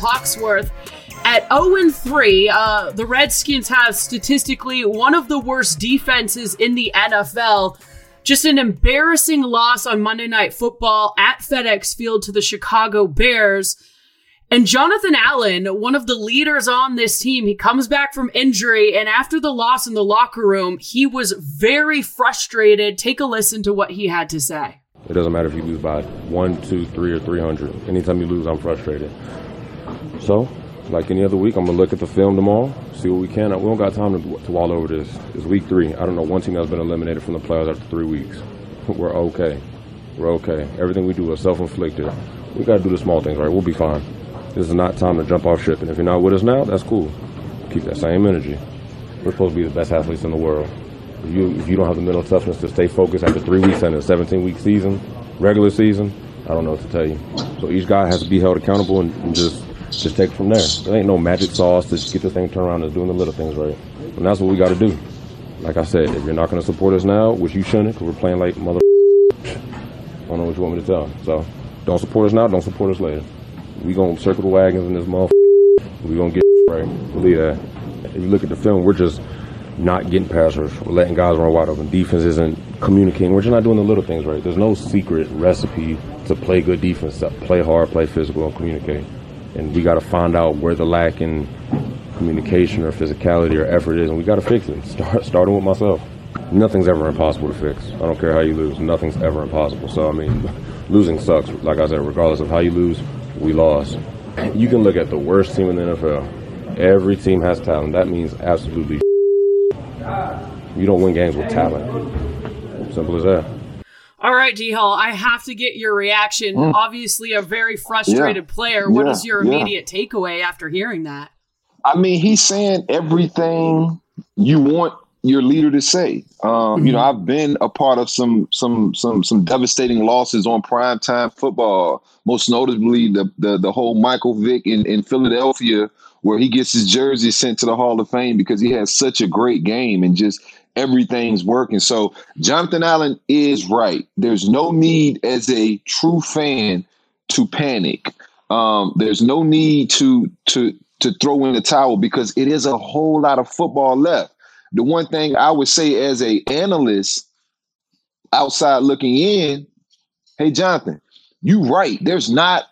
Hawksworth. At 0 3, uh, the Redskins have statistically one of the worst defenses in the NFL. Just an embarrassing loss on Monday Night Football at FedEx Field to the Chicago Bears. And Jonathan Allen, one of the leaders on this team, he comes back from injury. And after the loss in the locker room, he was very frustrated. Take a listen to what he had to say. It doesn't matter if you lose by one, two, three, or 300. Anytime you lose, I'm frustrated. So, like any other week, I'm to look at the film tomorrow, see what we can. We don't got time to, to wall over this. It's week three. I don't know one team that's been eliminated from the playoffs after three weeks. We're okay. We're okay. Everything we do is self inflicted. We got to do the small things, right? We'll be fine. This is not time to jump off ship. And if you're not with us now, that's cool. Keep that same energy. We're supposed to be the best athletes in the world. If you, if you don't have the mental toughness to stay focused after three weeks in a 17 week season, regular season, I don't know what to tell you. So each guy has to be held accountable and, and just just take it from there. There ain't no magic sauce to just get this thing turned around and doing the little things right. And that's what we got to do. Like I said, if you're not going to support us now, which you shouldn't, because we're playing like mother. I don't know what you want me to tell. So don't support us now, don't support us later. We gonna circle the wagons in this motherfucker. We gonna get right. Believe that. If you look at the film, we're just not getting past rush. We're letting guys run wide open. Defense isn't communicating. We're just not doing the little things right. There's no secret recipe to play good defense. Play hard, play physical, and communicate. And we got to find out where the lack in communication or physicality or effort is, and we got to fix it. Start starting with myself. Nothing's ever impossible to fix. I don't care how you lose. Nothing's ever impossible. So I mean, losing sucks. Like I said, regardless of how you lose, we lost. You can look at the worst team in the NFL. Every team has talent. That means absolutely. You don't win games with talent. Simple as that. All right, D Hall, I have to get your reaction. Mm. Obviously, a very frustrated yeah. player. What yeah. is your immediate yeah. takeaway after hearing that? I mean, he's saying everything you want your leader to say. Um, mm-hmm. You know, mm-hmm. I've been a part of some some some some devastating losses on primetime football. Most notably, the the, the whole Michael Vick in, in Philadelphia, where he gets his jersey sent to the Hall of Fame because he has such a great game and just everything's working. So Jonathan Allen is right. There's no need as a true fan to panic. Um, there's no need to to to throw in the towel because it is a whole lot of football left the one thing I would say as a analyst outside looking in, hey Jonathan, you right. There's not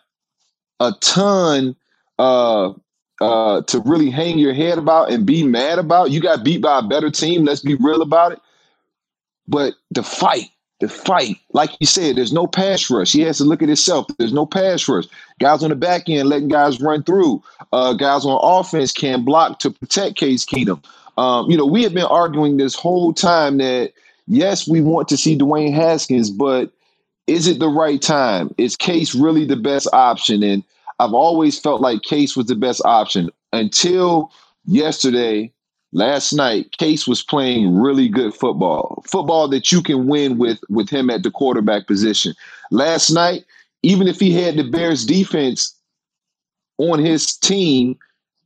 a ton uh uh to really hang your head about and be mad about. You got beat by a better team. Let's be real about it. But the fight, the fight, like you said, there's no pass rush. He has to look at himself. There's no pass rush. Guys on the back end letting guys run through. Uh, guys on offense can block to protect Case Keenum. Um, you know, we have been arguing this whole time that yes, we want to see Dwayne Haskins, but is it the right time? Is Case really the best option? And I've always felt like Case was the best option until yesterday, last night. Case was playing really good football, football that you can win with with him at the quarterback position. Last night, even if he had the Bears defense on his team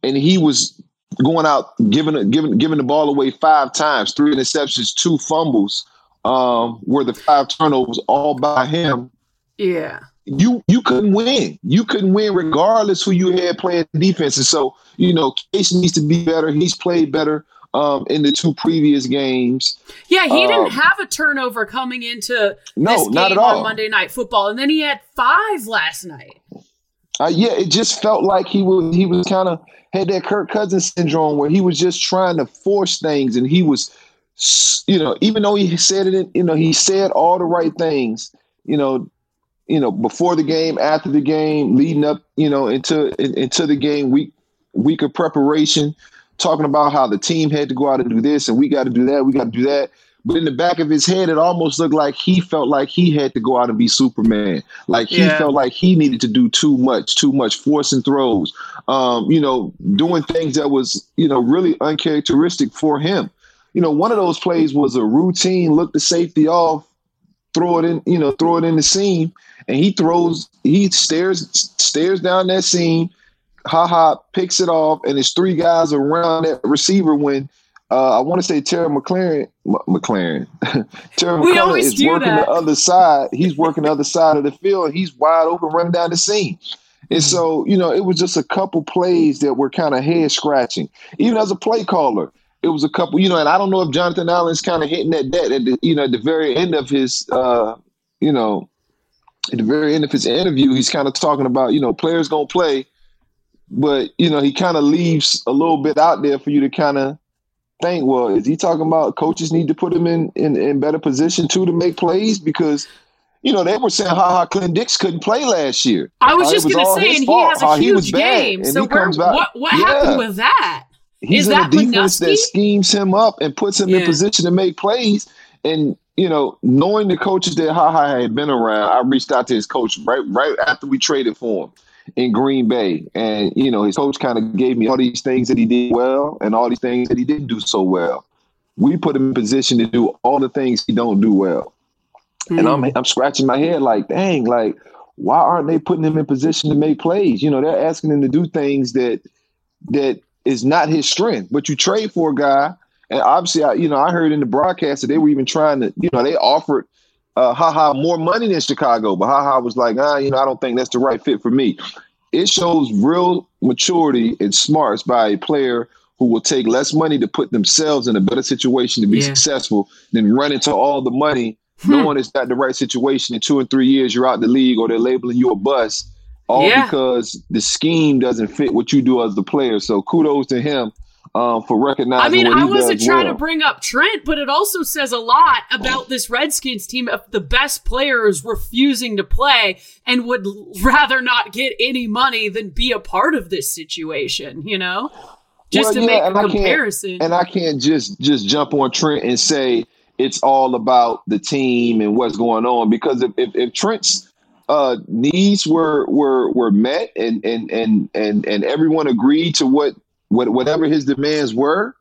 and he was going out giving giving giving the ball away five times, three interceptions, two fumbles, um, were the five turnovers all by him. Yeah. You you couldn't win. You couldn't win regardless who you had playing defense. And so, you know, Case needs to be better. He's played better um, in the two previous games. Yeah, he um, didn't have a turnover coming into no, this game on Monday Night Football, and then he had five last night. Uh, yeah, it just felt like he was he was kind of had that Kirk Cousins syndrome where he was just trying to force things, and he was, you know, even though he said it, you know, he said all the right things, you know, you know, before the game, after the game, leading up, you know, into into the game week week of preparation, talking about how the team had to go out and do this, and we got to do that, we got to do that. But in the back of his head, it almost looked like he felt like he had to go out and be Superman. Like he yeah. felt like he needed to do too much, too much forcing throws, um, you know, doing things that was, you know, really uncharacteristic for him. You know, one of those plays was a routine, look the safety off, throw it in, you know, throw it in the seam, and he throws, he stares, stares down that seam, ha ha, picks it off, and there's three guys around that receiver when uh, I want to say Terry McLaurin, M- McLaurin, Terry McLaurin is working that. the other side. He's working the other side of the field. He's wide open, running down the seam. And mm-hmm. so, you know, it was just a couple plays that were kind of head scratching. Even as a play caller, it was a couple, you know, and I don't know if Jonathan Allen's kind of hitting that debt at the, you know, at the very end of his, uh, you know, at the very end of his interview, he's kind of talking about, you know, players gonna play, but you know, he kind of leaves a little bit out there for you to kind of think, well, is he talking about coaches need to put him in, in in better position too to make plays because you know, they were saying how, how Clint Dix couldn't play last year. I was just going to say, and he has a huge game. So where, what, what yeah. happened with that? He's Is in that a defense Manusky? that schemes him up and puts him yeah. in position to make plays. And you know, knowing the coaches that Ha Ha had been around, I reached out to his coach right right after we traded for him in Green Bay. And, you know, his coach kind of gave me all these things that he did well and all these things that he didn't do so well. We put him in position to do all the things he don't do well. Mm. And I'm hmm. I'm scratching my head like, dang, like, why aren't they putting him in position to make plays? You know, they're asking him to do things that that is not his strength. But you trade for a guy and obviously, I, you know, I heard in the broadcast that they were even trying to, you know, they offered uh, HaHa more money than Chicago, but HaHa was like, ah, you know, I don't think that's the right fit for me. It shows real maturity and smarts by a player who will take less money to put themselves in a better situation to be yeah. successful than run into all the money, hmm. knowing it's not the right situation. In two and three years, you're out the league or they're labeling you a bust, all yeah. because the scheme doesn't fit what you do as the player. So kudos to him um, for recognizing. I mean, I wasn't trying well. to bring up Trent, but it also says a lot about this Redskins team if the best player is refusing to play and would rather not get any money than be a part of this situation. You know, just well, to yeah, make a comparison. and I can't just just jump on Trent and say it's all about the team and what's going on because if if, if Trent's uh, needs were were were met and and and and and everyone agreed to what what, whatever his demands were,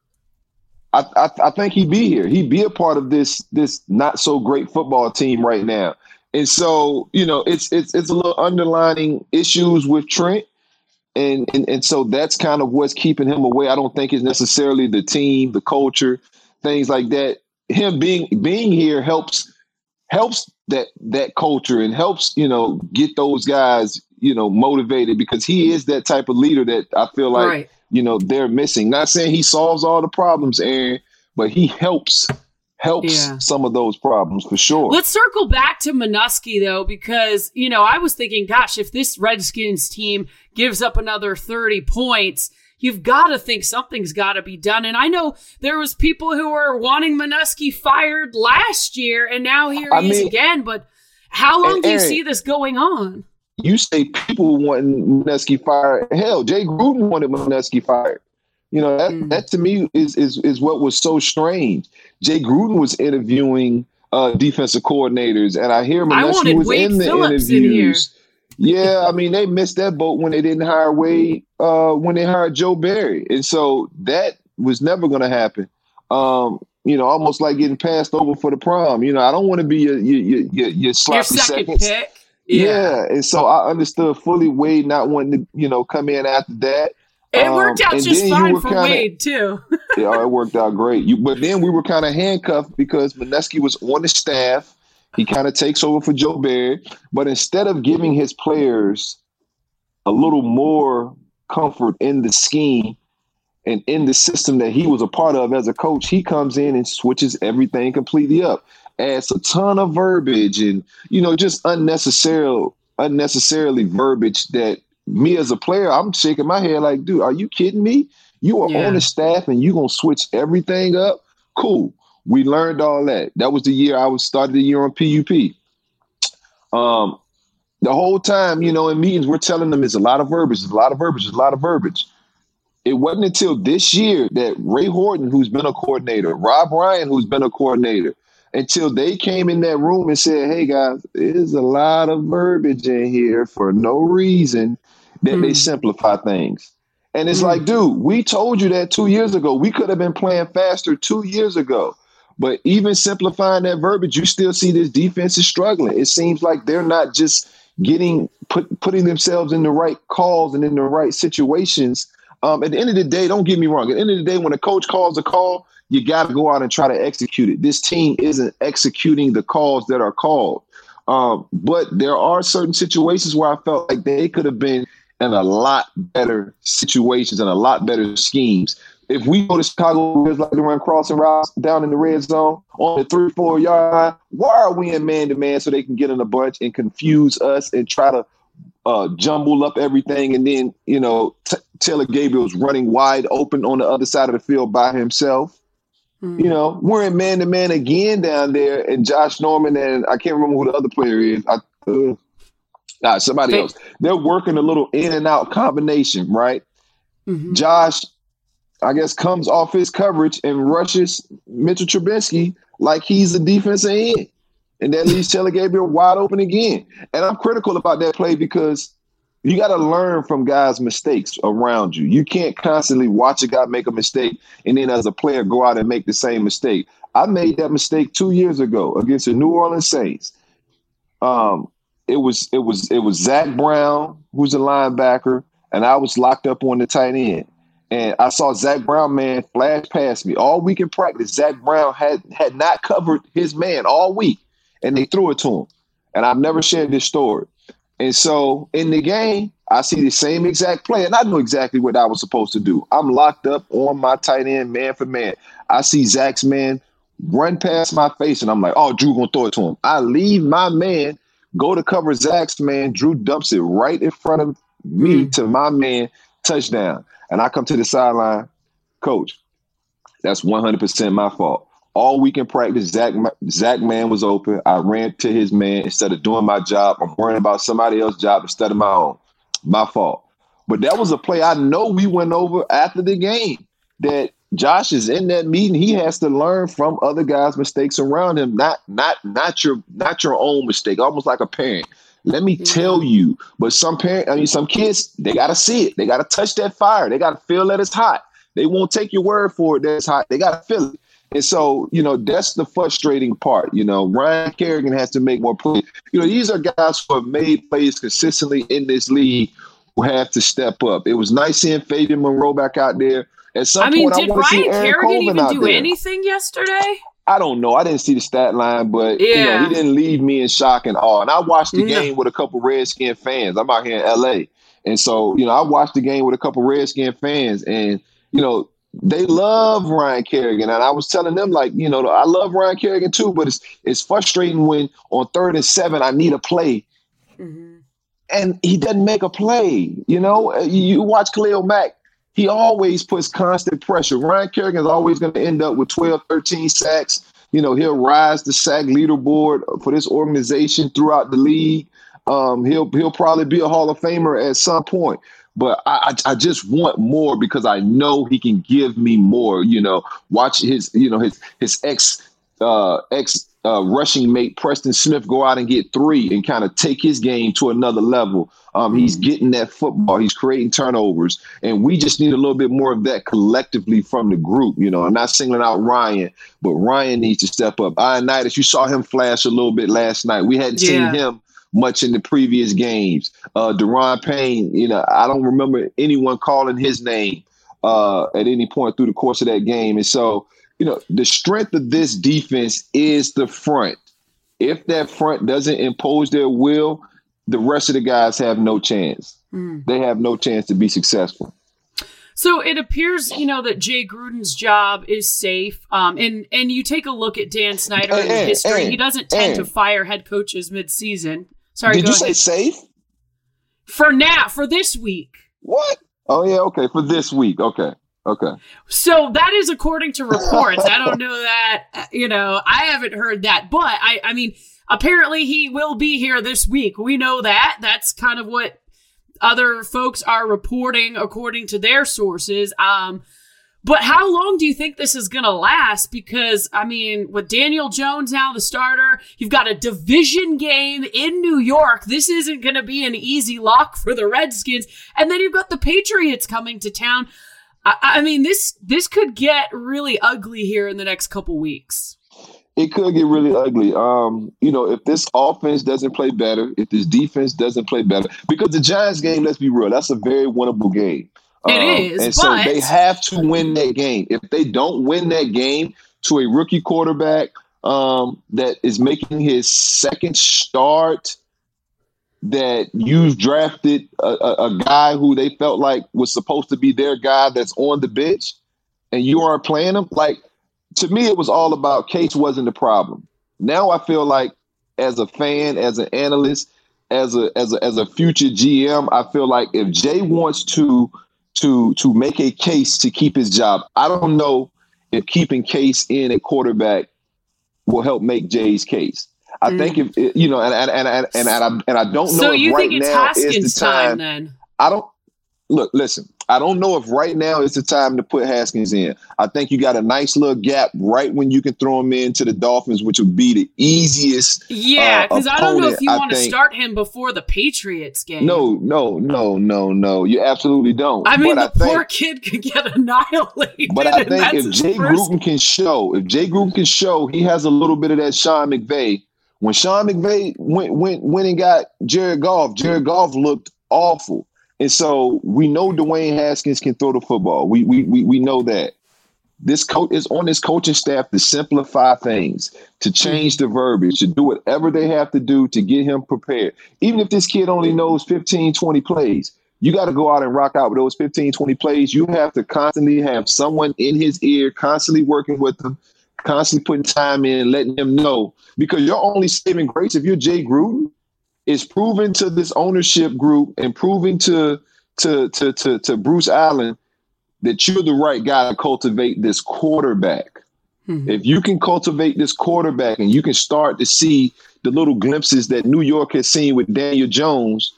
I, I, I think he'd be here. He'd be a part of this this not so great football team right now. And so, you know, it's it's it's a little underlining issues with Trent. And, and and so that's kind of what's keeping him away. I don't think it's necessarily the team, the culture, things like that. Him being being here helps helps that that culture and helps, you know, get those guys, you know, motivated because he is that type of leader that I feel like right you know they're missing. Not saying he solves all the problems, Aaron, but he helps helps yeah. some of those problems for sure. Let's circle back to Manusky though, because you know I was thinking, gosh, if this Redskins team gives up another thirty points. You've got to think something's got to be done. And I know there was people who were wanting Manusky fired last year, and now here he is again. But how long do you see this going on? You say people wanting Manusky fired. Hell, Jay Gruden wanted Manusky fired. You know that mm. that to me is is is what was so strange. Jay Gruden was interviewing uh, defensive coordinators, and I hear Manusky was Wade in the Phillips interviews. In yeah, I mean they missed that boat when they didn't hire Wade uh, when they hired Joe Barry, and so that was never going to happen. Um, you know, almost like getting passed over for the prom. You know, I don't want to be your your your, your, your sloppy your second seconds. Pick. Yeah. yeah. And so I understood fully Wade not wanting to, you know, come in after that. It um, worked out just fine for kinda, Wade too. yeah, it worked out great. You, but then we were kind of handcuffed because Manusky was on the staff. He kind of takes over for Joe Barry, but instead of giving his players a little more comfort in the scheme and in the system that he was a part of as a coach, he comes in and switches everything completely up adds a ton of verbiage and you know just unnecessary unnecessarily verbiage that me as a player i'm shaking my head like dude are you kidding me? You are yeah. on the staff and you gonna switch everything up? Cool. We learned all that. That was the year i was started the year on pup um the whole time you know in meetings we're telling them it's a lot of verbiage it's a lot of verbiage it's a lot of verbiage. It wasn't until this year that Ray Horton, who's been a coordinator, Rob Ryan, who's been a coordinator, until they came in that room and said, "Hey guys, there's a lot of verbiage in here for no reason." That mm. they hmm. simplify things, and it's mm. like, dude, we told you that two years ago. We could have been playing faster two years ago. But even simplifying that verbiage, you still see this defense is struggling. It seems like they're not just getting put putting themselves in the right calls and in the right situations. Um, at the end of the day, don't get me wrong. At the end of the day, when a coach calls a call, you got to go out and try to execute it. This team isn't executing the calls that are called. Um, but there are certain situations where I felt like they could have been in a lot better situations and a lot better schemes. If we go to Chicago Bears like to run crossing routes down in the red zone on the three, four yard line, why are we in man to man so they can get in a bunch and confuse us and try to uh, jumble up everything? And then, you know, t- Taylor Gabriel's running wide open on the other side of the field by himself. Mm-hmm. You know, we're in man to man again down there, and Josh Norman and I can't remember who the other player is. I, uh, uh, somebody else. They're working a little in and out combination, right? Mm-hmm. Josh, I guess, comes off his coverage and rushes Mitchell Trubisky like he's a defensive end. And that leaves Taylor Gabriel wide open again. And I'm critical about that play because you got to learn from guys' mistakes around you. You can't constantly watch a guy make a mistake and then as a player go out and make the same mistake. I made that mistake two years ago against the New Orleans Saints. Um, it was it was it was Zach Brown, who's a linebacker, and I was locked up on the tight end. And I saw Zach Brown man flash past me all week in practice. Zach Brown had had not covered his man all week, and they threw it to him. And I've never shared this story. And so in the game, I see the same exact play, and I know exactly what I was supposed to do. I'm locked up on my tight end, man for man. I see Zach's man run past my face, and I'm like, "Oh, Drew gonna throw it to him." I leave my man Go to cover Zach's man. Drew dumps it right in front of me mm. to my man, touchdown. And I come to the sideline, coach, that's 100% my fault. All week in practice, Zach, Zach man was open. I ran to his man instead of doing my job. I'm worrying about somebody else's job instead of my own. My fault. But that was a play I know we went over after the game that Josh is in that meeting. He has to learn from other guys' mistakes around him, not not not your not your own mistake. Almost like a parent. Let me tell you. But some parent, I mean, some kids, they gotta see it. They gotta touch that fire. They gotta feel that it's hot. They won't take your word for it that it's hot. They gotta feel it. And so, you know, that's the frustrating part. You know, Ryan Kerrigan has to make more plays. You know, these are guys who have made plays consistently in this league who have to step up. It was nice seeing Fabian Moreau back out there at some I mean, point, did I Ryan Kerrigan even do there. anything yesterday? I don't know. I didn't see the stat line, but yeah. you know, he didn't leave me in shock and awe. And I watched the game with a couple Redskin fans. I'm out here in LA. And so, you know, I watched the game with a couple Redskin fans and, you know, they love Ryan Kerrigan. And I was telling them, like, you know, I love Ryan Kerrigan too, but it's it's frustrating when on third and seven I need a play. Mm-hmm. And he doesn't make a play. You know, you watch Khalil Mack he always puts constant pressure. Ryan Kerrigan is always going to end up with 12, 13 sacks. You know, he'll rise the sack leaderboard for this organization throughout the league. Um, he'll he'll probably be a Hall of Famer at some point. But I, I just want more because I know he can give me more. You know, watch his you know his his ex uh, ex uh, rushing mate Preston Smith go out and get three and kind of take his game to another level. Um, he's mm-hmm. getting that football. He's creating turnovers, and we just need a little bit more of that collectively from the group. You know, I'm not singling out Ryan, but Ryan needs to step up. Ioannidis, you saw him flash a little bit last night. We hadn't yeah. seen him much in the previous games. Uh, Da'Ron Payne, you know, I don't remember anyone calling his name uh, at any point through the course of that game, and so you know, the strength of this defense is the front. If that front doesn't impose their will, the rest of the guys have no chance. Mm. They have no chance to be successful. So it appears, you know, that Jay Gruden's job is safe. Um, and and you take a look at Dan Snyder and, and history; and, he doesn't tend to fire head coaches mid-season. Sorry, did you ahead. say safe? For now, for this week. What? Oh yeah, okay, for this week, okay. Okay. So that is according to reports. I don't know that, you know, I haven't heard that, but I, I mean, apparently he will be here this week. We know that. That's kind of what other folks are reporting according to their sources. Um, but how long do you think this is going to last? Because, I mean, with Daniel Jones now the starter, you've got a division game in New York. This isn't going to be an easy lock for the Redskins. And then you've got the Patriots coming to town. I, I mean, this this could get really ugly here in the next couple weeks. It could get really ugly. Um, you know, if this offense doesn't play better, if this defense doesn't play better, because the Giants game, let's be real, that's a very winnable game. It um, is, and so they have to win that game. If they don't win that game to a rookie quarterback um, that is making his second start, that you've drafted a, a, a guy who they felt like was supposed to be their guy that's on the bench, and you aren't playing him, like to me, it was all about Case wasn't the problem. Now I feel like as a fan, as an analyst, as a as a as a future GM, I feel like if Jay wants to to to make a case to keep his job, I don't know if keeping Case in at quarterback will help make Jay's case. I mm. think if you know, and and and and, and, I, and I don't know. So you right think it's Haskins' time, time then? I don't look. Listen, I don't know if right now is the time to put Haskins in. I think you got a nice little gap right when you can throw him into the Dolphins, which would be the easiest. Yeah, because uh, I don't know if you want to start him before the Patriots game. No, no, no, no, no. You absolutely don't. I mean, but the I poor think, kid could get annihilated. But I think if Jay first... Gruden can show, if Jay Gruden can show, he has a little bit of that Sean McVay. When Sean McVay went went went and got Jared Goff, Jared Goff looked awful. And so we know Dwayne Haskins can throw the football. We we we, we know that. This coach is on this coaching staff to simplify things, to change the verbiage, to do whatever they have to do to get him prepared. Even if this kid only knows 15, 20 plays, you got to go out and rock out with those 15, 20 plays. You have to constantly have someone in his ear, constantly working with him, constantly putting time in, letting him know. Because you're only saving grace if you're Jay Gruden is proving to this ownership group and proving to to to to, to Bruce Allen that you're the right guy to cultivate this quarterback. Mm-hmm. If you can cultivate this quarterback and you can start to see the little glimpses that New York has seen with Daniel Jones,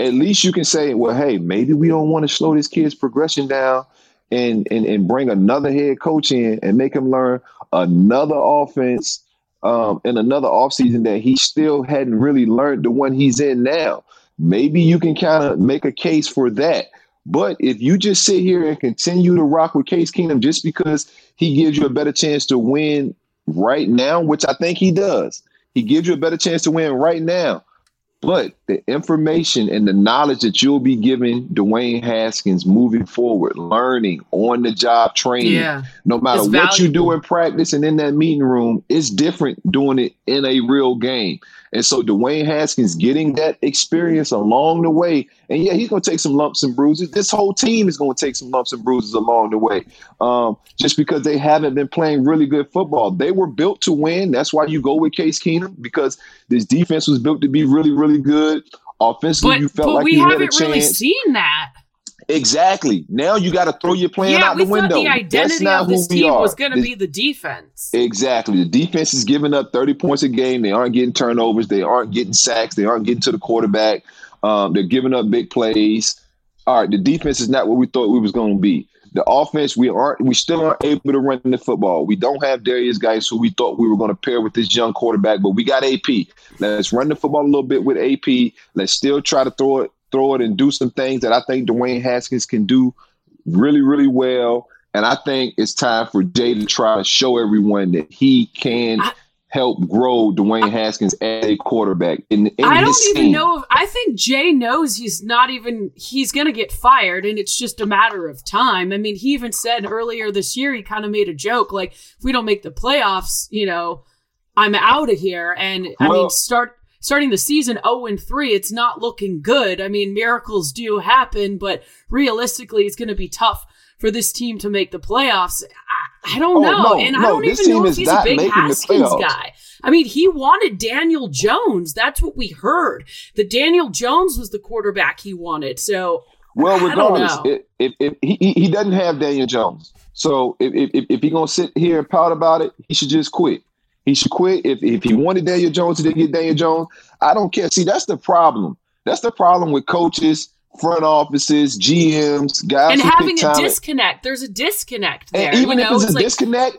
at least you can say, well, hey, maybe we don't want to slow this kid's progression down and, and, and bring another head coach in and make him learn another offense um, in another offseason that he still hadn't really learned the one he's in now. Maybe you can kind of make a case for that. But if you just sit here and continue to rock with Case Keenum just because he gives you a better chance to win right now, which I think he does, he gives you a better chance to win right now. But the information and the knowledge that you'll be giving Dwayne Haskins moving forward, learning on the job training, yeah, no matter what valuable. you do in practice and in that meeting room, it's different doing it in a real game. And so Dwayne Haskins getting that experience along the way, and yeah, he's going to take some lumps and bruises. This whole team is going to take some lumps and bruises along the way, um, just because they haven't been playing really good football. They were built to win. That's why you go with Case Keenum because this defense was built to be really, really good. Offensively, but, you felt like we you haven't had a chance. really seen that. Exactly. Now you got to throw your plan yeah, out the window. The identity of this team was going to be the defense. Exactly. The defense is giving up 30 points a game. They aren't getting turnovers. They aren't getting sacks. They aren't getting to the quarterback. Um, they're giving up big plays. All right, the defense is not what we thought we was going to be. The offense, we aren't, we still aren't able to run the football. We don't have Darius guys who we thought we were going to pair with this young quarterback, but we got AP. Let's run the football a little bit with AP. Let's still try to throw it throw it and do some things that I think Dwayne Haskins can do really, really well. And I think it's time for Jay to try to show everyone that he can help grow Dwayne Haskins as a quarterback. In, in I don't even know if I think Jay knows he's not even he's going to get fired, and it's just a matter of time. I mean, he even said earlier this year he kind of made a joke like, if we don't make the playoffs, you know, I'm out of here. And I mean, start starting the season 0 and 3, it's not looking good. I mean, miracles do happen, but realistically, it's going to be tough for this team to make the playoffs. I, I don't oh, know. No, and no, I don't even know if he's a big Haskins guy. I mean, he wanted Daniel Jones. That's what we heard. That Daniel Jones was the quarterback he wanted. So, well, regardless, if, if, if he, he doesn't have Daniel Jones, so if, if, if he's going to sit here and pout about it, he should just quit. He should quit. If, if he wanted Daniel Jones, he didn't get Daniel Jones. I don't care. See, that's the problem. That's the problem with coaches, front offices, GMs, guys. And having a talent. disconnect. There's a disconnect there. And even you if know, it's, it's a like, disconnect,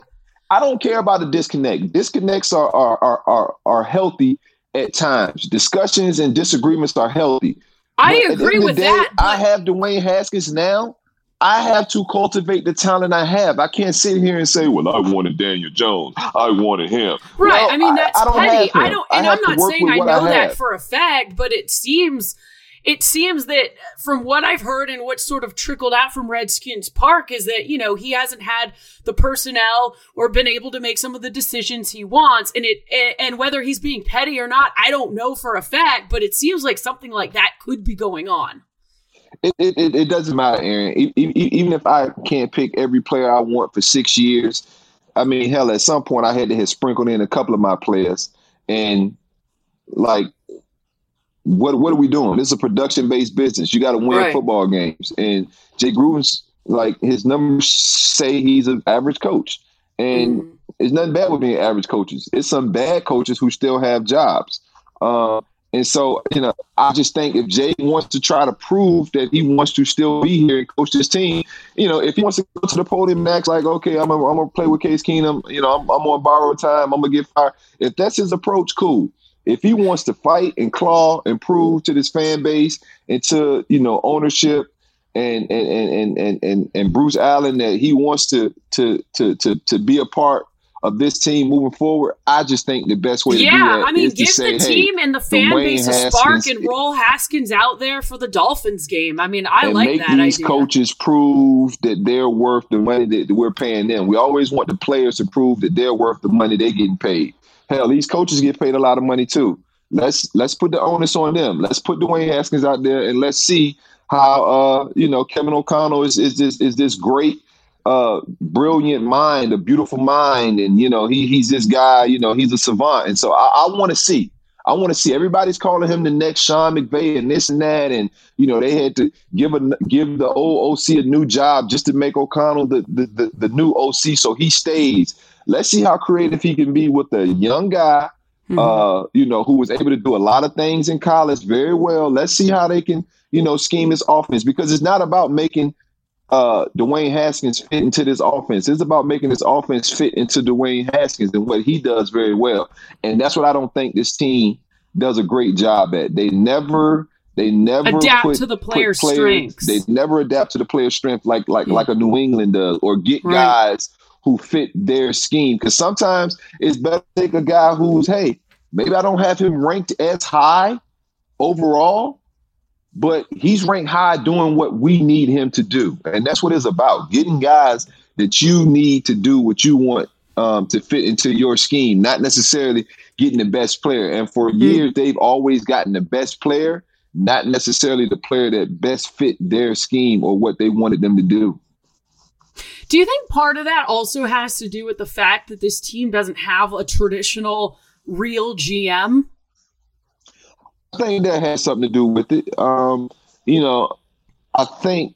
I don't care about the disconnect. Disconnects are are, are are are healthy at times. Discussions and disagreements are healthy. I agree with day, that. But... I have Dwayne Haskins now I have to cultivate the talent I have. I can't sit here and say, "Well, I wanted Daniel Jones. I wanted him." Right. Well, I mean, that's I, I petty. I don't, and I am not saying I know I that for a fact, but it seems it seems that from what I've heard and what sort of trickled out from Redskins Park is that, you know, he hasn't had the personnel or been able to make some of the decisions he wants. And it, and whether he's being petty or not, I don't know for a fact, but it seems like something like that could be going on. It, it, it doesn't matter, Aaron. Even if I can't pick every player I want for six years, I mean, hell, at some point I had to have sprinkled in a couple of my players. And like what what are we doing? This is a production based business. You got to win right. football games. And Jay Gruden's like his numbers say he's an average coach, and mm. it's nothing bad with being average coaches. It's some bad coaches who still have jobs. Uh, and so, you know, I just think if Jay wants to try to prove that he wants to still be here and coach this team, you know, if he wants to go to the podium next, like, okay, I'm gonna, I'm gonna play with Case Keenum, you know, I'm, I'm on borrowed time, I'm gonna get fired. If that's his approach, cool if he wants to fight and claw and prove to this fan base and to you know ownership and and and and and, and Bruce Allen that he wants to to to to to be a part of this team moving forward, I just think the best way yeah, to do that I mean, is give to say, the team hey, and the fan base a spark and roll Haskins out there for the Dolphins game. I mean, I like make that these idea. coaches prove that they're worth the money that we're paying them. We always want the players to prove that they're worth the money they're getting paid. Hell, these coaches get paid a lot of money too. Let's let's put the onus on them. Let's put Dwayne Haskins out there and let's see how uh you know Kevin O'Connell is is this is this great uh brilliant mind, a beautiful mind, and you know he he's this guy. You know he's a savant, and so I, I want to see. I want to see everybody's calling him the next Sean McVay and this and that, and you know they had to give a give the old OC a new job just to make O'Connell the the, the, the new OC, so he stays. Let's see how creative he can be with a young guy Mm-hmm. Uh, you know, who was able to do a lot of things in college very well. Let's see how they can, you know, scheme this offense because it's not about making uh Dwayne Haskins fit into this offense. It's about making this offense fit into Dwayne Haskins and what he does very well. And that's what I don't think this team does a great job at. They never they never adapt put, to the player's players, strengths. They never adapt to the player's strength like like yeah. like a New England does, or get right. guys who fit their scheme. Because sometimes it's better to take a guy who's, hey, maybe I don't have him ranked as high overall, but he's ranked high doing what we need him to do. And that's what it's about getting guys that you need to do what you want um, to fit into your scheme, not necessarily getting the best player. And for mm-hmm. years, they've always gotten the best player, not necessarily the player that best fit their scheme or what they wanted them to do. Do you think part of that also has to do with the fact that this team doesn't have a traditional real GM? I think that has something to do with it. Um, you know, I think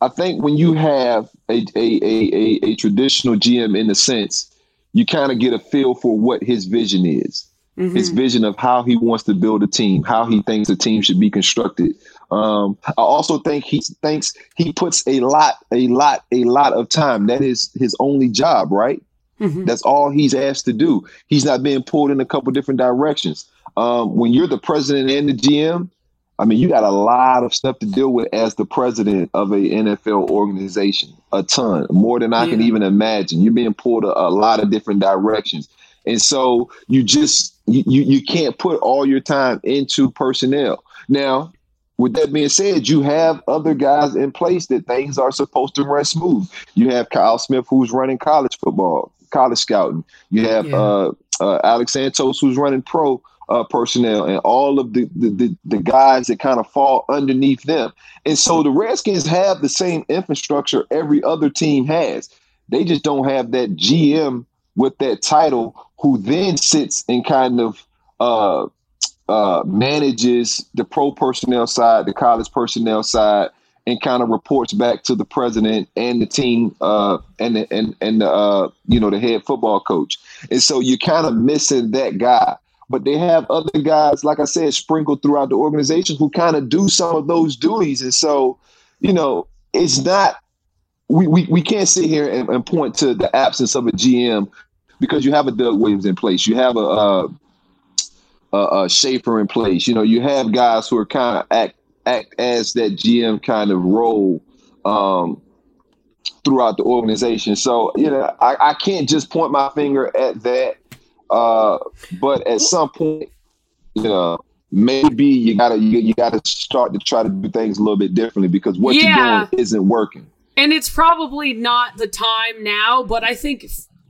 I think when you have a a, a, a, traditional GM in the sense, you kind of get a feel for what his vision is. Mm-hmm. His vision of how he wants to build a team, how he thinks a team should be constructed, um, I also think he thinks he puts a lot, a lot, a lot of time. That is his only job, right? Mm-hmm. That's all he's asked to do. He's not being pulled in a couple different directions. Um, when you're the president and the GM, I mean, you got a lot of stuff to deal with as the president of a NFL organization. A ton, more than I yeah. can even imagine. You're being pulled a, a lot of different directions, and so you just you you can't put all your time into personnel. Now, with that being said, you have other guys in place that things are supposed to run smooth. You have Kyle Smith, who's running college football, college scouting. You have yeah. uh, uh, Alex Santos, who's running pro uh, personnel, and all of the, the, the, the guys that kind of fall underneath them. And so the Redskins have the same infrastructure every other team has. They just don't have that GM with that title who then sits and kind of uh, uh, manages the pro personnel side, the college personnel side, and kind of reports back to the president and the team uh, and the, and and the uh, you know the head football coach. And so you're kind of missing that guy. But they have other guys, like I said, sprinkled throughout the organization who kind of do some of those duties. And so, you know, it's not we, we, we can't sit here and, and point to the absence of a GM because you have a Doug Williams in place. You have a, uh, uh, uh, Schaefer in place. You know, you have guys who are kind of act act as that GM kind of role um, throughout the organization. So you know, I, I can't just point my finger at that. Uh, but at some point, you know, maybe you gotta you, you gotta start to try to do things a little bit differently because what yeah. you're doing isn't working. And it's probably not the time now, but I think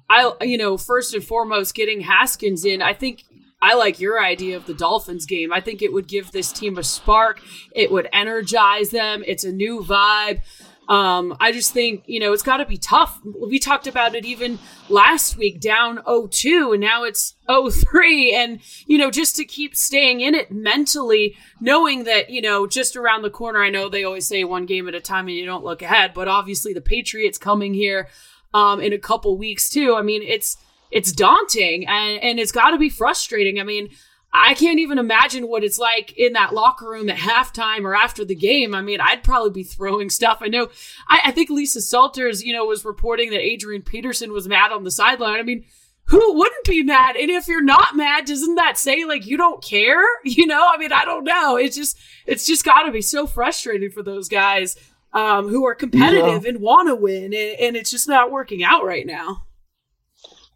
I you know first and foremost getting Haskins in. I think I like your idea of the Dolphins game. I think it would give this team a spark. It would energize them. It's a new vibe. Um, I just think, you know, it's got to be tough. We talked about it even last week, down 0-2, and now it's 0-3. And, you know, just to keep staying in it mentally, knowing that, you know, just around the corner, I know they always say one game at a time and you don't look ahead, but obviously the Patriots coming here um, in a couple weeks too. I mean, it's it's daunting and, and it's got to be frustrating. I mean, I can't even imagine what it's like in that locker room at halftime or after the game. I mean, I'd probably be throwing stuff. I know, I, I think Lisa Salters, you know, was reporting that Adrian Peterson was mad on the sideline. I mean, who wouldn't be mad? And if you're not mad, doesn't that say like you don't care? You know, I mean, I don't know. It's just, it's just got to be so frustrating for those guys um, who are competitive yeah. and want to win, and, and it's just not working out right now.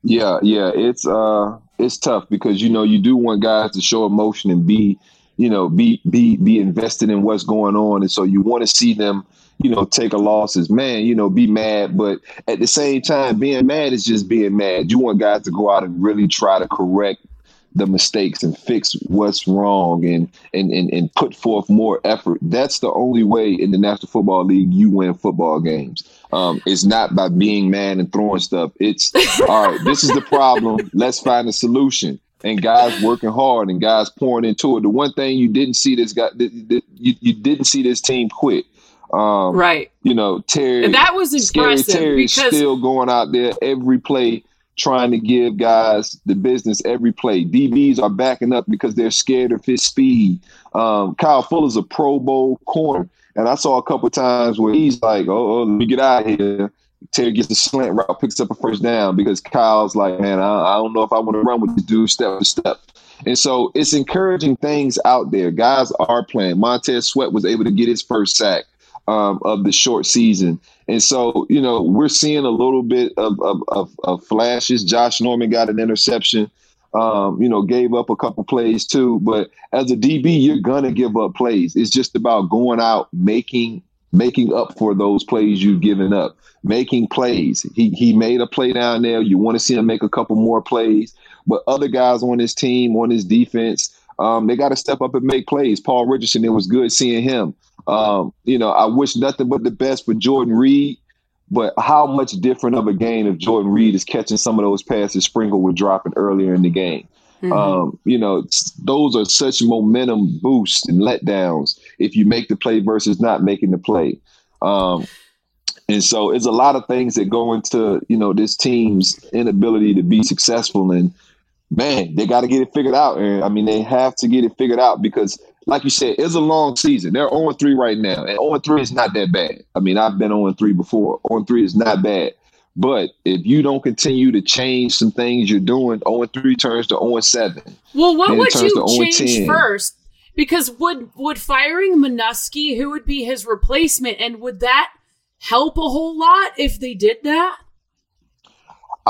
Yeah, yeah, it's uh it's tough because you know you do want guys to show emotion and be, you know, be be be invested in what's going on, and so you want to see them, you know, take a loss as man, you know, be mad, but at the same time, being mad is just being mad. You want guys to go out and really try to correct the mistakes and fix what's wrong and, and and and put forth more effort. That's the only way in the National Football League you win football games. Um, it's not by being mad and throwing stuff. It's all right. This is the problem. Let's find a solution. And guys working hard and guys pouring into it. The one thing you didn't see this guy, you, you didn't see this team quit. Um, right. You know, Terry. And that was impressive. Terry still going out there every play trying to give guys the business every play. DBs are backing up because they're scared of his speed. Um, Kyle Fuller's a Pro Bowl corner, and I saw a couple times where he's like, "Oh, oh let me get out of here." Terry gets the slant route, picks up a first down because Kyle's like, "Man, I, I don't know if I want to run with this dude step to step." And so it's encouraging things out there. Guys are playing. Montez Sweat was able to get his first sack um, of the short season. And so, you know, we're seeing a little bit of, of, of, of flashes. Josh Norman got an interception, um, you know, gave up a couple plays too. But as a DB, you're to give up plays. It's just about going out, making making up for those plays you've given up, making plays. He, he made a play down there. You want to see him make a couple more plays. But other guys on his team, on his defense, um, they got to step up and make plays. Paul Richardson, it was good seeing him. Um, you know, I wish nothing but the best for Jordan Reed, but how much different of a game if Jordan Reed is catching some of those passes Sprinkle was dropping earlier in the game. Mm-hmm. Um, you know, those are such momentum boosts and letdowns if you make the play versus not making the play. Um, and so it's a lot of things that go into, you know, this team's inability to be successful. And man, they got to get it figured out. And I mean, they have to get it figured out because like you said, it's a long season. They're on 3 right now. And on 3 is not that bad. I mean, I've been on 3 before. On 3 is not bad. But if you don't continue to change some things you're doing, 0 3 turns to 0 7. Well, what would you change first? Because would would firing Manusky, who would be his replacement, and would that help a whole lot if they did that?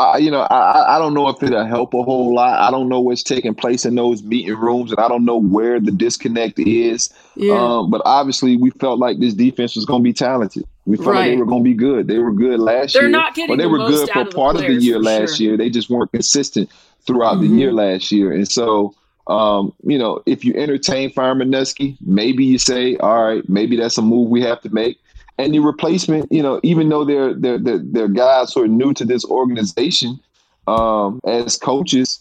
I, you know, I, I don't know if it'll help a whole lot. I don't know what's taking place in those meeting rooms, and I don't know where the disconnect is. Yeah. Um, but obviously, we felt like this defense was going to be talented. We felt right. like they were going to be good. They were good last They're year. They're not getting. But they the were good for part of the year last sure. year. They just weren't consistent throughout mm-hmm. the year last year, and so. Um, you know, if you entertain firing Manusky, maybe you say, all right, maybe that's a move we have to make and the replacement, you know, even though they're they're they're, they're guys who are new to this organization um, as coaches,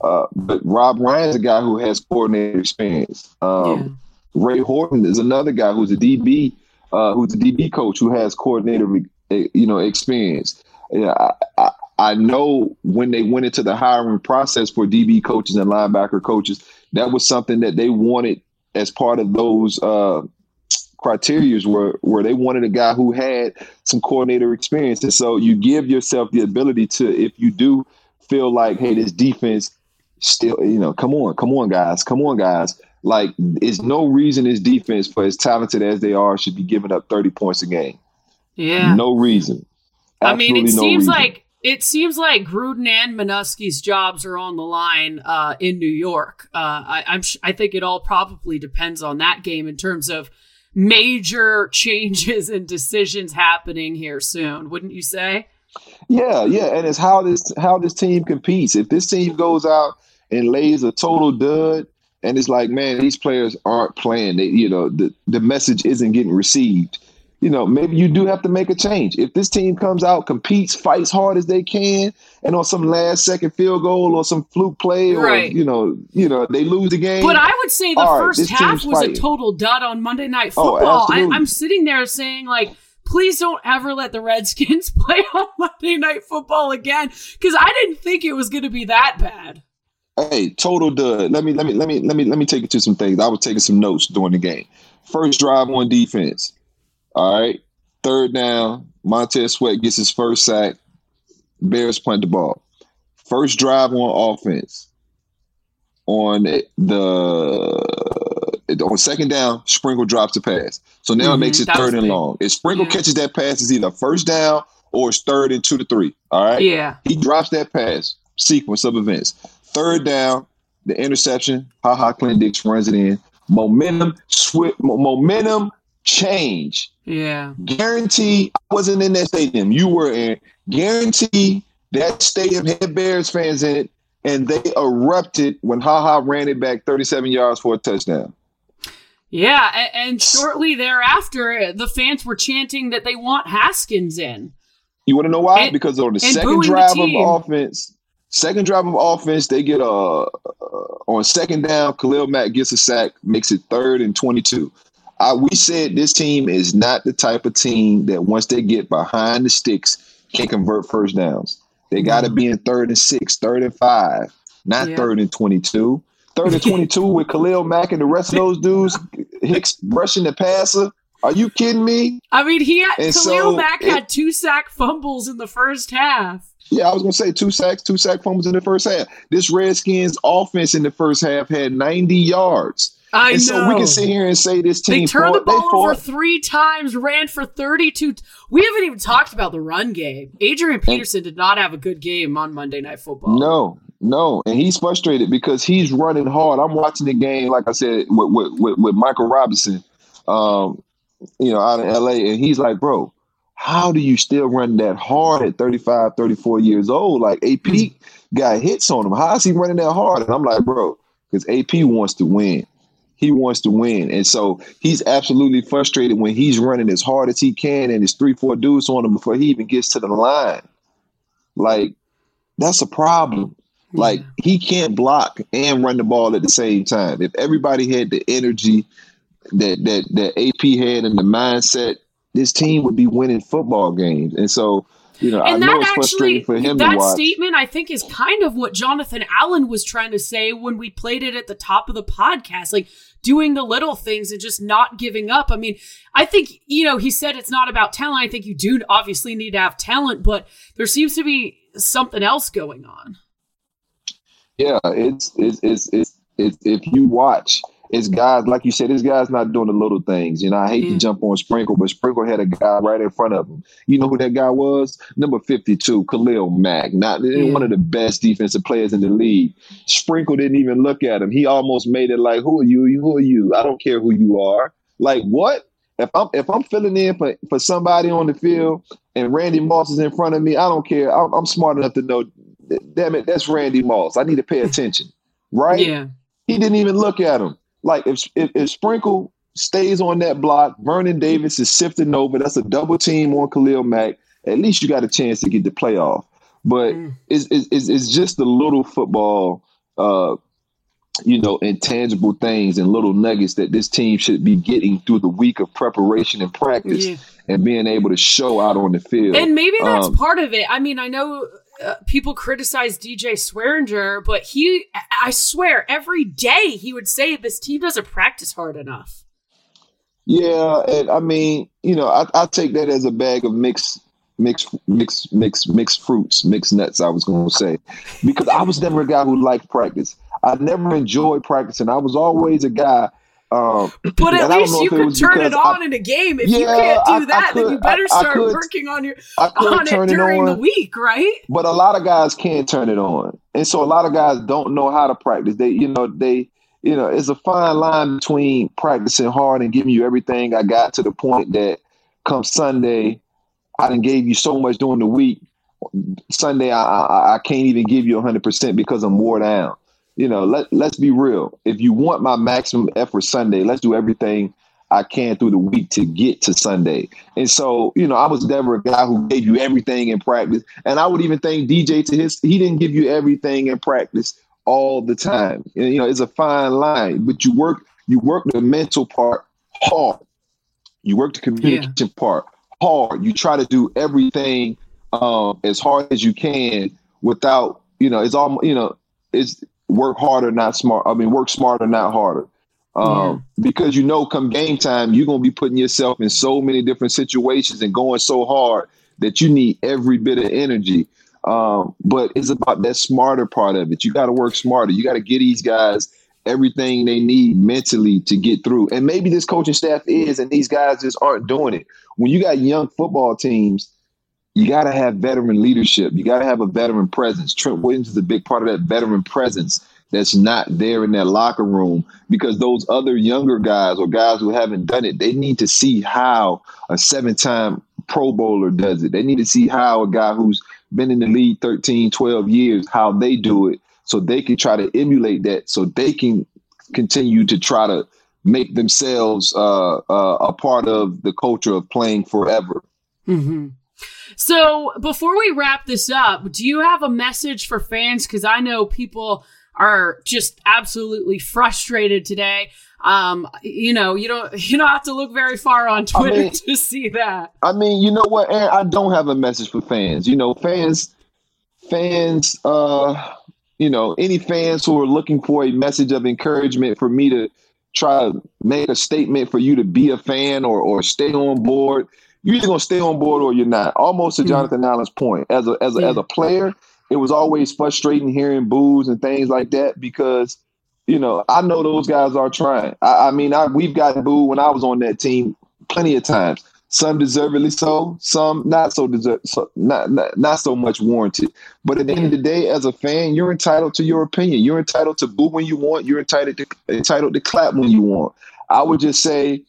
uh, but Rob Ryan's a guy who has coordinator experience. Um, yeah. Ray Horton is another guy who's a DB, uh, who's a DB coach who has coordinator, you know, experience. Yeah, I, I, I know when they went into the hiring process for DB coaches and linebacker coaches, that was something that they wanted as part of those uh, criteria were where they wanted a guy who had some coordinator experience. And so you give yourself the ability to, if you do feel like, hey, this defense still, you know, come on, come on, guys, come on, guys. Like, there's no reason this defense, for as talented as they are, should be giving up 30 points a game. Yeah. No reason. Absolutely I mean, it no seems reason. like it seems like Gruden and Manusky's jobs are on the line uh, in New York. Uh, I, I'm sh- I think it all probably depends on that game in terms of major changes and decisions happening here soon. Wouldn't you say? Yeah, yeah, and it's how this how this team competes. If this team goes out and lays a total dud, and it's like, man, these players aren't playing. They, you know, the the message isn't getting received. You know, maybe you do have to make a change. If this team comes out, competes, fights hard as they can, and on some last second field goal or some fluke play, or Right. you know, you know, they lose the game. But I would say the All first half was a total dud on Monday Night Oh, Football. I, I'm sitting there saying, like, please don't ever let the Redskins play on Monday Night Football again because I didn't think it was going to be that bad. Hey, total dud. Let me let me let me let me let me take you to some things. I was taking some notes during the game. First drive on defense. All right. Third down. Montez Sweat gets his first sack. Bears punt the ball. First drive on offense. On the on second down, Sprinkle drops the pass. So now it Mhm, makes it that third and big. long. If Sprinkle Yeah. catches that pass, it's either first down or it's third and two to three. All right. Yeah. He drops that pass, sequence of events. Third down, the interception. Ha ha, Clinton-Dix runs it in. Momentum, swift, momentum change. Yeah. Guarantee I wasn't in that stadium. You were in. Guarantee that stadium had Bears fans in it, and they erupted when Ha ha ran it back 37 yards for a touchdown. Yeah. And, and shortly thereafter, the fans were chanting that they want Haskins in. You want to know why? And- because on the second booing the drive of offense, second drive of offense, they get a uh, on second down. Khalil Mack gets a sack, makes it third and twenty-two. I, we said this team is not the type of team that once they get behind the sticks can convert first downs. They mm-hmm. got to be in third and six, third and five, not Yeah. third and twenty-two. Third and twenty-two with Khalil Mack and the rest of those dudes, Hicks rushing the passer. Are you kidding me? I mean, he had, And Khalil so Mack it- had two sack fumbles in the first half. Yeah, I was gonna say two sacks, two sack fumbles in the first half. This Redskins offense in the first half had 90 yards. I and know. so we can sit here and say this team. They turned the fought- ball over three times, ran for 32. t- We haven't even talked about the run game. Adrian Peterson did not have a good game on Monday Night Football. No, no, and he's frustrated because he's running hard. I'm watching the game, like I said, with with, with, with Michael Robinson, um, you know, out in LA, and he's like, bro, how do you still run that hard at 35, 34 years old? Like AP got hits on him. How is he running that hard? And I'm like, bro, because AP wants to win. He wants to win. And so he's absolutely frustrated when he's running as hard as he can and there's three, four dudes on him before he even gets to the line. Like, that's a problem. Like he can't block and run the ball at the same time. If everybody had the energy that that that AP had and the mindset, this team would be winning football games. And so, you know, I and know that actually, for him to that statement, I think, is kind of what Jonathan Allen was trying to say when we played it at the top of the podcast. Like doing the little things and just not giving up. I mean, I think, you know, he said it's not about talent. I think you do obviously need to have talent, but there seems to be something else going on. Yeah, it's it's it's it's, it's if you watch, it's guys like you said. This guy's not doing the little things. You know, I hate to mm. jump on Sprinkle, but Sprinkle had a guy right in front of him. You know who that guy was? Number fifty-two, Khalil Mack. Not one of the best defensive players in the league. Sprinkle didn't even look at him. He almost made it like, "Who are you? Who are you? I don't care who you are." Like what? If I'm if I'm filling in for, for somebody on the field and Randy Moss is in front of me, I don't care. I'm, I'm smart enough to know. Damn it, that's Randy Moss. I need to pay attention, right? Yeah. He didn't even look at him. Like if, if if Sprinkle stays on that block, Vernon Davis is sifting over. That's a double team on Khalil Mack. At least you got a chance to get the playoff. But Mm. it's, it's, it's, just the little football, uh, you know, intangible things and little nuggets that this team should be getting through the week of preparation and practice Yeah. and being able to show out on the field. And maybe that's Um, part of it. I mean, I know uh, people criticize DJ Swearinger, but he, I swear, every day he would say this team doesn't practice hard enough. Yeah, and I mean, you know, I, I take that as a bag of mixed, mixed, mixed, mixed, mixed fruits, mixed nuts. I was going to say, because I was never a guy who liked practice. I never enjoyed practicing. I was always a guy Um, but at least you could turn it on I, in a game. If yeah, you can't do I, that, could, then you better start could, working on your on it during it on, the week, right? But a lot of guys can't turn it on, and so a lot of guys don't know how to practice. They, you know, they, you know, it's a fine line between practicing hard and giving you everything I got to the point that come Sunday, I didn't gave you so much during the week. Sunday, I, I, I can't even give you 100% because I'm wore down you know, let let's be real. If you want my maximum effort Sunday, let's do everything I can through the week to get to Sunday. And so, you know, I was never a guy who gave you everything in practice. And I would even think DJ to his he didn't give you everything in practice all the time. And, you know, it's a fine line, but you work you work the mental part hard. You work the communication yeah. part hard. You try to do everything um, as hard as you can without, you know, it's all, you know, it's work harder, not smart. I mean, work smarter, not harder. Um, yeah. Because you know, come game time, you're gonna be putting yourself in so many different situations and going so hard that you need every bit of energy. Um, but it's about that smarter part of it. You got to work smarter. You got to get these guys everything they need mentally to get through. And maybe this coaching staff is, and these guys just aren't doing it. When you got young football teams you got to have veteran leadership. You got to have a veteran presence. Trent Williams is a big part of that veteran presence that's not there in that locker room because those other younger guys or guys who haven't done it, they need to see how a seven time Pro Bowler does it. They need to see how a guy who's been in the league 13, 12 years, how they do it so they can try to emulate that so they can continue to try to make themselves uh, uh, a part of the culture of playing forever. Mm-hmm. So before we wrap this up, do you have a message for fans? Because I know people are just absolutely frustrated today. Um, you know, you don't you don't have to look very far on Twitter I mean, to see that. I mean, you know what, Aaron, I don't have a message for fans. You know, fans, fans, uh, you know, any fans who are looking for a message of encouragement for me to try to make a statement for you to be a fan or or stay on board you're either gonna stay on board or you're not. Almost to mm-hmm. Jonathan Allen's point, as a as a, yeah. as a player, it was always frustrating hearing boos and things like that because you know I know those guys are trying. I, I mean, I we've gotten booed when I was on that team plenty of times. Some deservedly so, some not so deserve, so, not, not not so much warranted. But at the end of the day, as a fan, you're entitled to your opinion. You're entitled to boo when you want. You're entitled to entitled to clap when you want. I would just say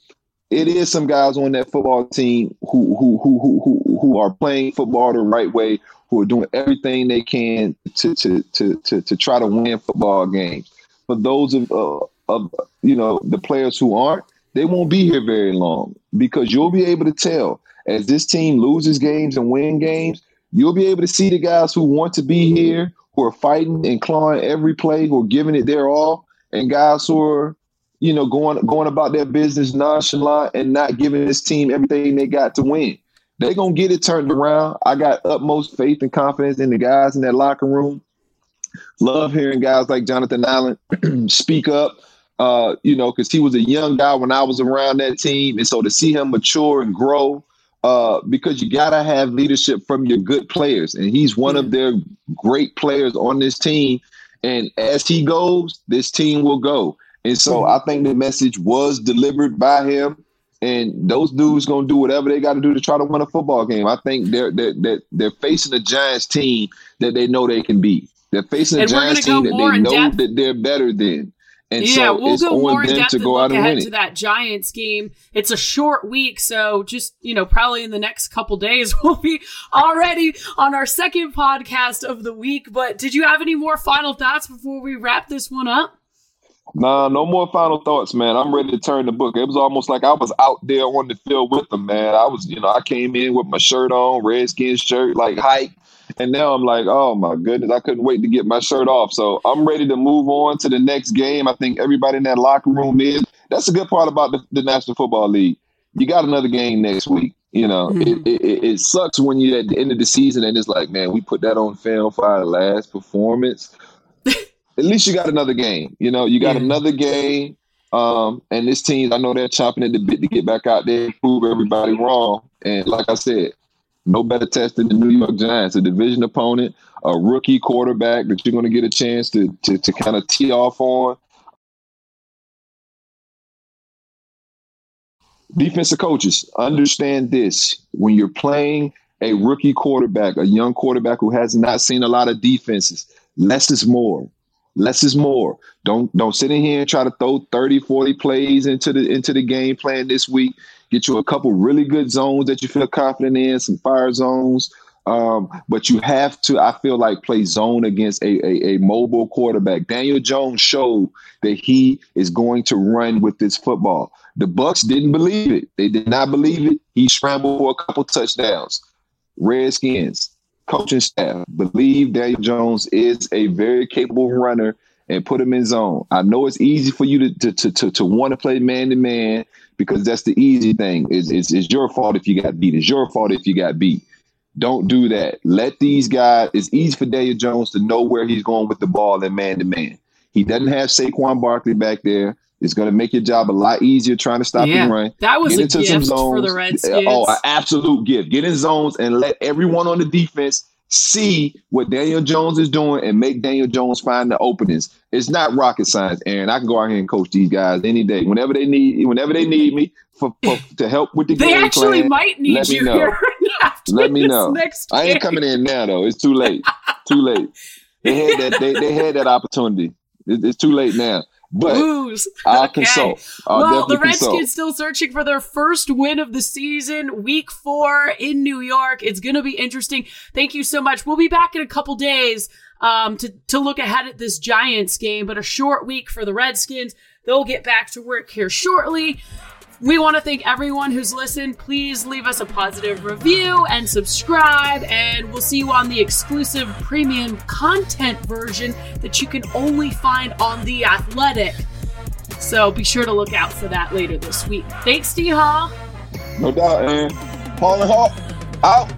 it is some guys on that football team who who who who who, are playing football the right way, who are doing everything they can to to to to, to try to win football games. For those of uh, of you know the players who aren't, they won't be here very long because you'll be able to tell as this team loses games and win games. You'll be able to see the guys who want to be here, who are fighting and clawing every play, who are giving it their all, and guys who are you know, going going about their business nonchalant and not giving this team everything they got to win. They're gonna get it turned around. I got utmost faith and confidence in the guys in that locker room. Love hearing guys like Jonathan Allen speak up. Uh, you know, because he was a young guy when I was around that team, and so to see him mature and grow, uh, because you gotta have leadership from your good players, and he's one of their great players on this team. And as he goes, this team will go. And so mm-hmm. I think the message was delivered by him. And those dudes gonna do whatever they got to do to try to win a football game. I think they're they're they're, they're facing a Giants team that they know they can beat. They're facing a and Giants team that they know depth. that they're better than. And yeah, so we'll go more in depth to go out and ahead to that Giants game. It's a short week, so just you know, probably in the next couple days we'll be already on our second podcast of the week. But did you have any more final thoughts before we wrap this one up? Nah, no more final thoughts, man. I'm ready to turn the book. It was almost like I was out there on the field with them, man. I was, you know, I came in with my shirt on, Redskins shirt, like hype. And now I'm like, oh my goodness, I couldn't wait to get my shirt off. So I'm ready to move on to the next game. I think everybody in that locker room is. That's a good part about the, the National Football League. You got another game next week. You know, mm-hmm. it, it, it, sucks when you're at the end of the season and it's like, man, we put that on film for our last performance at least you got another game. You know, you got yeah. another game. Um, and this team, I know they're chopping at the bit to get back out there and prove everybody wrong. And like I said, no better test than the New York Giants, a division opponent, a rookie quarterback that you're going to get a chance to to, to kind of tee off on. defensive coaches, understand this. When you're playing a rookie quarterback, a young quarterback who has not seen a lot of defenses, less is more. Less is more. Don't don't sit in here and try to throw 30, 40 plays into the into the game plan this week. Get you a couple really good zones that you feel confident in, some fire zones. Um, but you have to, I feel like, play zone against a, a, a, mobile quarterback. Daniel Jones showed that he is going to run with this football. The Bucs didn't believe it. They did not believe it. He scrambled for a couple touchdowns. Redskins, coaching staff, believe Daniel Jones is a very capable runner and put him in zone. I know it's easy for you to to to, to want to play man to man because that's the easy thing. It's, it's, it's your fault if you got beat. It's your fault if you got beat. Don't do that. Let these guys, it's easy for Daniel Jones to know where he's going with the ball and man to man. He doesn't have Saquon Barkley back there. It's going to make your job a lot easier trying to stop yeah, run. That was Get a into gift some zones. for the Redskins. Oh, an absolute gift. Get in zones and let everyone on the defense see what Daniel Jones is doing and make Daniel Jones find the openings. It's not rocket science, Aaron. I can go out here and coach these guys any day. Whenever they need, whenever they need me for, for to help with the game. they game actually plan, might need let you me know. here. let me know. I ain't coming in now though. It's too late. too late. They had that. They, they had that opportunity. It, it's too late now. But Ooze. I'll okay. consult. I'll well, the Redskins consult. still searching for their first win of the season, week four in New York. It's going to be interesting. Thank you so much. We'll be back in a couple days um, to, to look ahead at this Giants game, but a short week for the Redskins. They'll get back to work here shortly. We want to thank everyone who's listened. Please leave us a positive review and subscribe, and we'll see you on the exclusive premium content version that you can only find on The Athletic. So be sure to look out for that later this week. Thanks, D. No doubt, man. Paul and Hawk out.